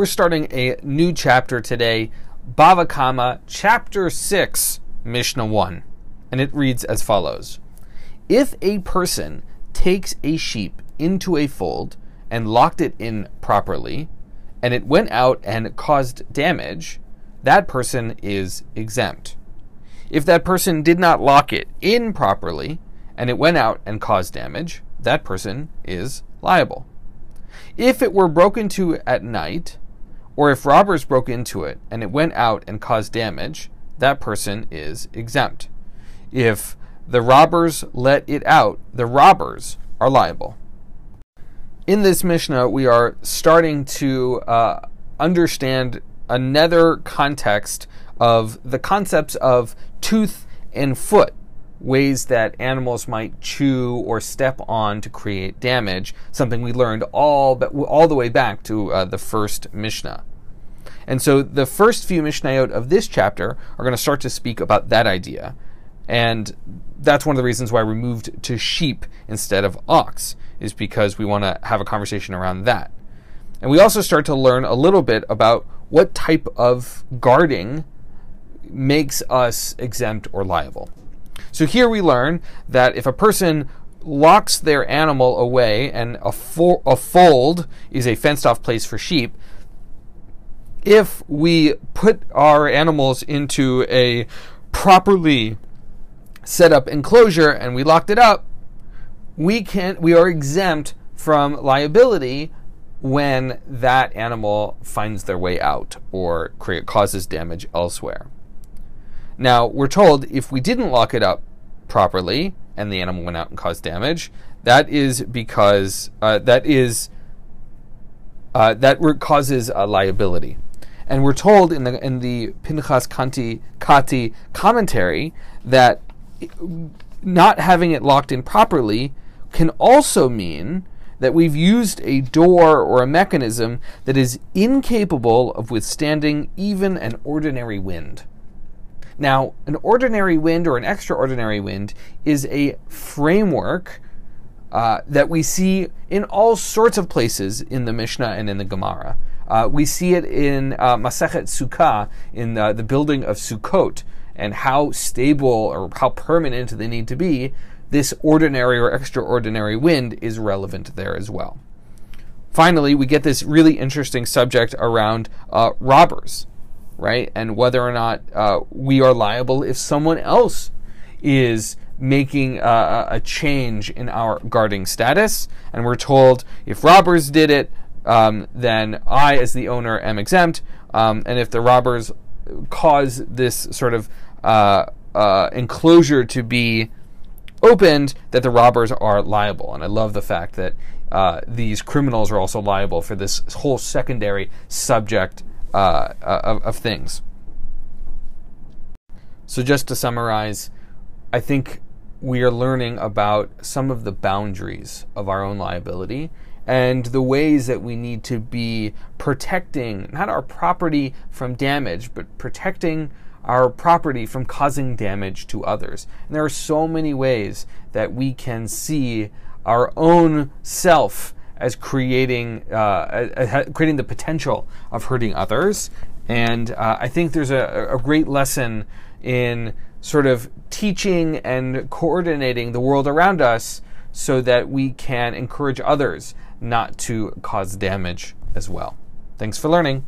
We're starting a new chapter today, Bava Kama, chapter 6, Mishnah 1. And it reads as follows If a person takes a sheep into a fold and locked it in properly, and it went out and caused damage, that person is exempt. If that person did not lock it in properly and it went out and caused damage, that person is liable. If it were broken to at night, or if robbers broke into it and it went out and caused damage, that person is exempt. If the robbers let it out, the robbers are liable. In this Mishnah, we are starting to uh, understand another context of the concepts of tooth and foot ways that animals might chew or step on to create damage, something we learned all, all the way back to uh, the first Mishnah. And so the first few Mishnayot of this chapter are going to start to speak about that idea. And that's one of the reasons why we moved to sheep instead of ox, is because we want to have a conversation around that. And we also start to learn a little bit about what type of guarding makes us exempt or liable. So here we learn that if a person locks their animal away, and a, fo- a fold is a fenced off place for sheep, if we put our animals into a properly set up enclosure and we locked it up, we can we are exempt from liability when that animal finds their way out or create, causes damage elsewhere. Now, we're told if we didn't lock it up properly and the animal went out and caused damage, that is because uh, that is uh, that causes a liability. And we're told in the in the Pinchas Kanti Kehati commentary that not having it locked in properly can also mean that we've used a door or a mechanism that is incapable of withstanding even an ordinary wind. Now, an ordinary wind or an extraordinary wind is a framework uh, that we see in all sorts of places in the Mishnah and in the Gemara. Uh, we see it in uh, Masechet Sukkah, in uh, the building of Sukkot, and how stable or how permanent they need to be. This ordinary or extraordinary wind is relevant there as well. Finally, we get this really interesting subject around uh, robbers right? And whether or not uh, we are liable if someone else is making uh, a change in our guarding status. And we're told if robbers did it, um, then I, as the owner, am exempt. Um, and if the robbers cause this sort of uh, uh, enclosure to be opened, that the robbers are liable. And I love the fact that uh, these criminals are also liable for this whole secondary subject uh, of, of things. So, just to summarize, I think we are learning about some of the boundaries of our own liability and the ways that we need to be protecting not our property from damage, but protecting our property from causing damage to others. And there are so many ways that we can see our own self as creating uh, creating the potential of hurting others. And uh, I think there's a, a great lesson in sort of teaching and coordinating the world around us so that we can encourage others not to cause damage as well. Thanks for learning.